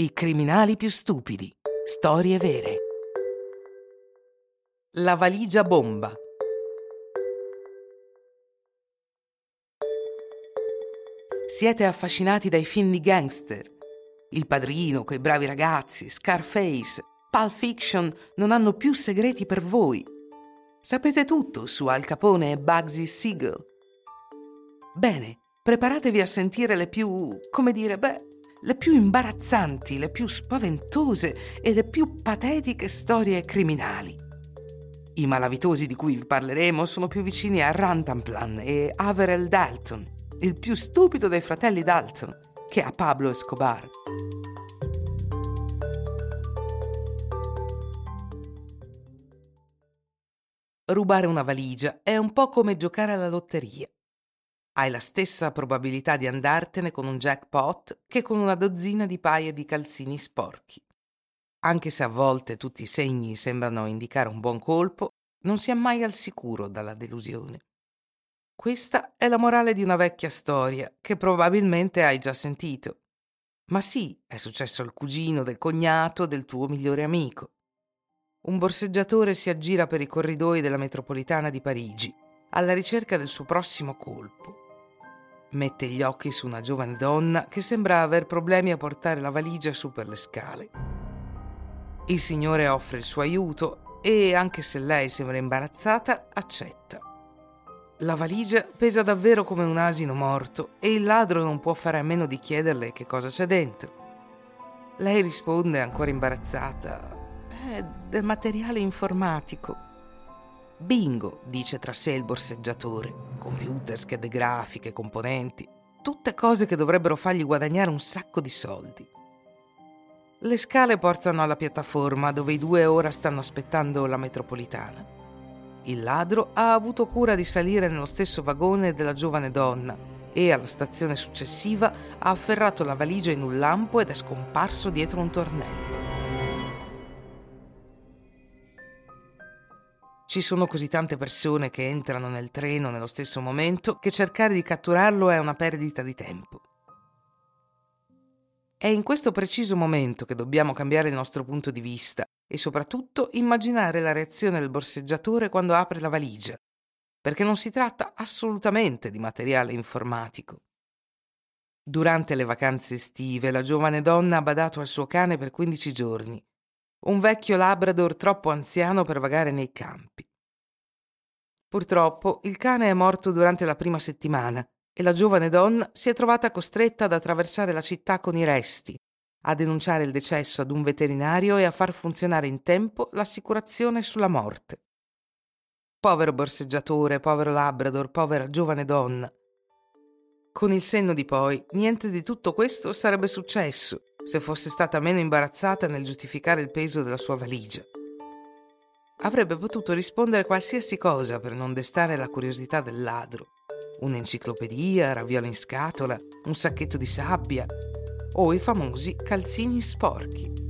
I criminali più stupidi. Storie vere. La valigia bomba. Siete affascinati dai film di gangster. Il padrino, quei bravi ragazzi, Scarface, Pulp Fiction non hanno più segreti per voi. Sapete tutto su Al Capone e Bugsy Siegel. Bene, preparatevi a sentire le più, come dire, beh, le più imbarazzanti, le più spaventose e le più patetiche storie criminali. I malavitosi di cui vi parleremo sono più vicini a Rantanplan e Averell Dalton, il più stupido dei fratelli Dalton, che a Pablo Escobar. Rubare una valigia è un po' come giocare alla lotteria hai la stessa probabilità di andartene con un jackpot che con una dozzina di paia di calzini sporchi. Anche se a volte tutti i segni sembrano indicare un buon colpo, non si è mai al sicuro dalla delusione. Questa è la morale di una vecchia storia che probabilmente hai già sentito. Ma sì, è successo al cugino del cognato del tuo migliore amico. Un borseggiatore si aggira per i corridoi della metropolitana di Parigi alla ricerca del suo prossimo colpo. Mette gli occhi su una giovane donna che sembra aver problemi a portare la valigia su per le scale. Il signore offre il suo aiuto e, anche se lei sembra imbarazzata, accetta. La valigia pesa davvero come un asino morto e il ladro non può fare a meno di chiederle che cosa c'è dentro. Lei risponde ancora imbarazzata. È del materiale informatico. Bingo, dice tra sé il borseggiatore. Computer, schede grafiche, componenti, tutte cose che dovrebbero fargli guadagnare un sacco di soldi. Le scale portano alla piattaforma dove i due ora stanno aspettando la metropolitana. Il ladro ha avuto cura di salire nello stesso vagone della giovane donna e alla stazione successiva ha afferrato la valigia in un lampo ed è scomparso dietro un tornello. Ci sono così tante persone che entrano nel treno nello stesso momento che cercare di catturarlo è una perdita di tempo. È in questo preciso momento che dobbiamo cambiare il nostro punto di vista e soprattutto immaginare la reazione del borseggiatore quando apre la valigia, perché non si tratta assolutamente di materiale informatico. Durante le vacanze estive la giovane donna ha badato al suo cane per 15 giorni un vecchio labrador troppo anziano per vagare nei campi. Purtroppo il cane è morto durante la prima settimana e la giovane donna si è trovata costretta ad attraversare la città con i resti, a denunciare il decesso ad un veterinario e a far funzionare in tempo l'assicurazione sulla morte. Povero borseggiatore, povero labrador, povera giovane donna. Con il senno di poi, niente di tutto questo sarebbe successo se fosse stata meno imbarazzata nel giustificare il peso della sua valigia. Avrebbe potuto rispondere qualsiasi cosa per non destare la curiosità del ladro. Un'enciclopedia, ravioli in scatola, un sacchetto di sabbia o i famosi calzini sporchi.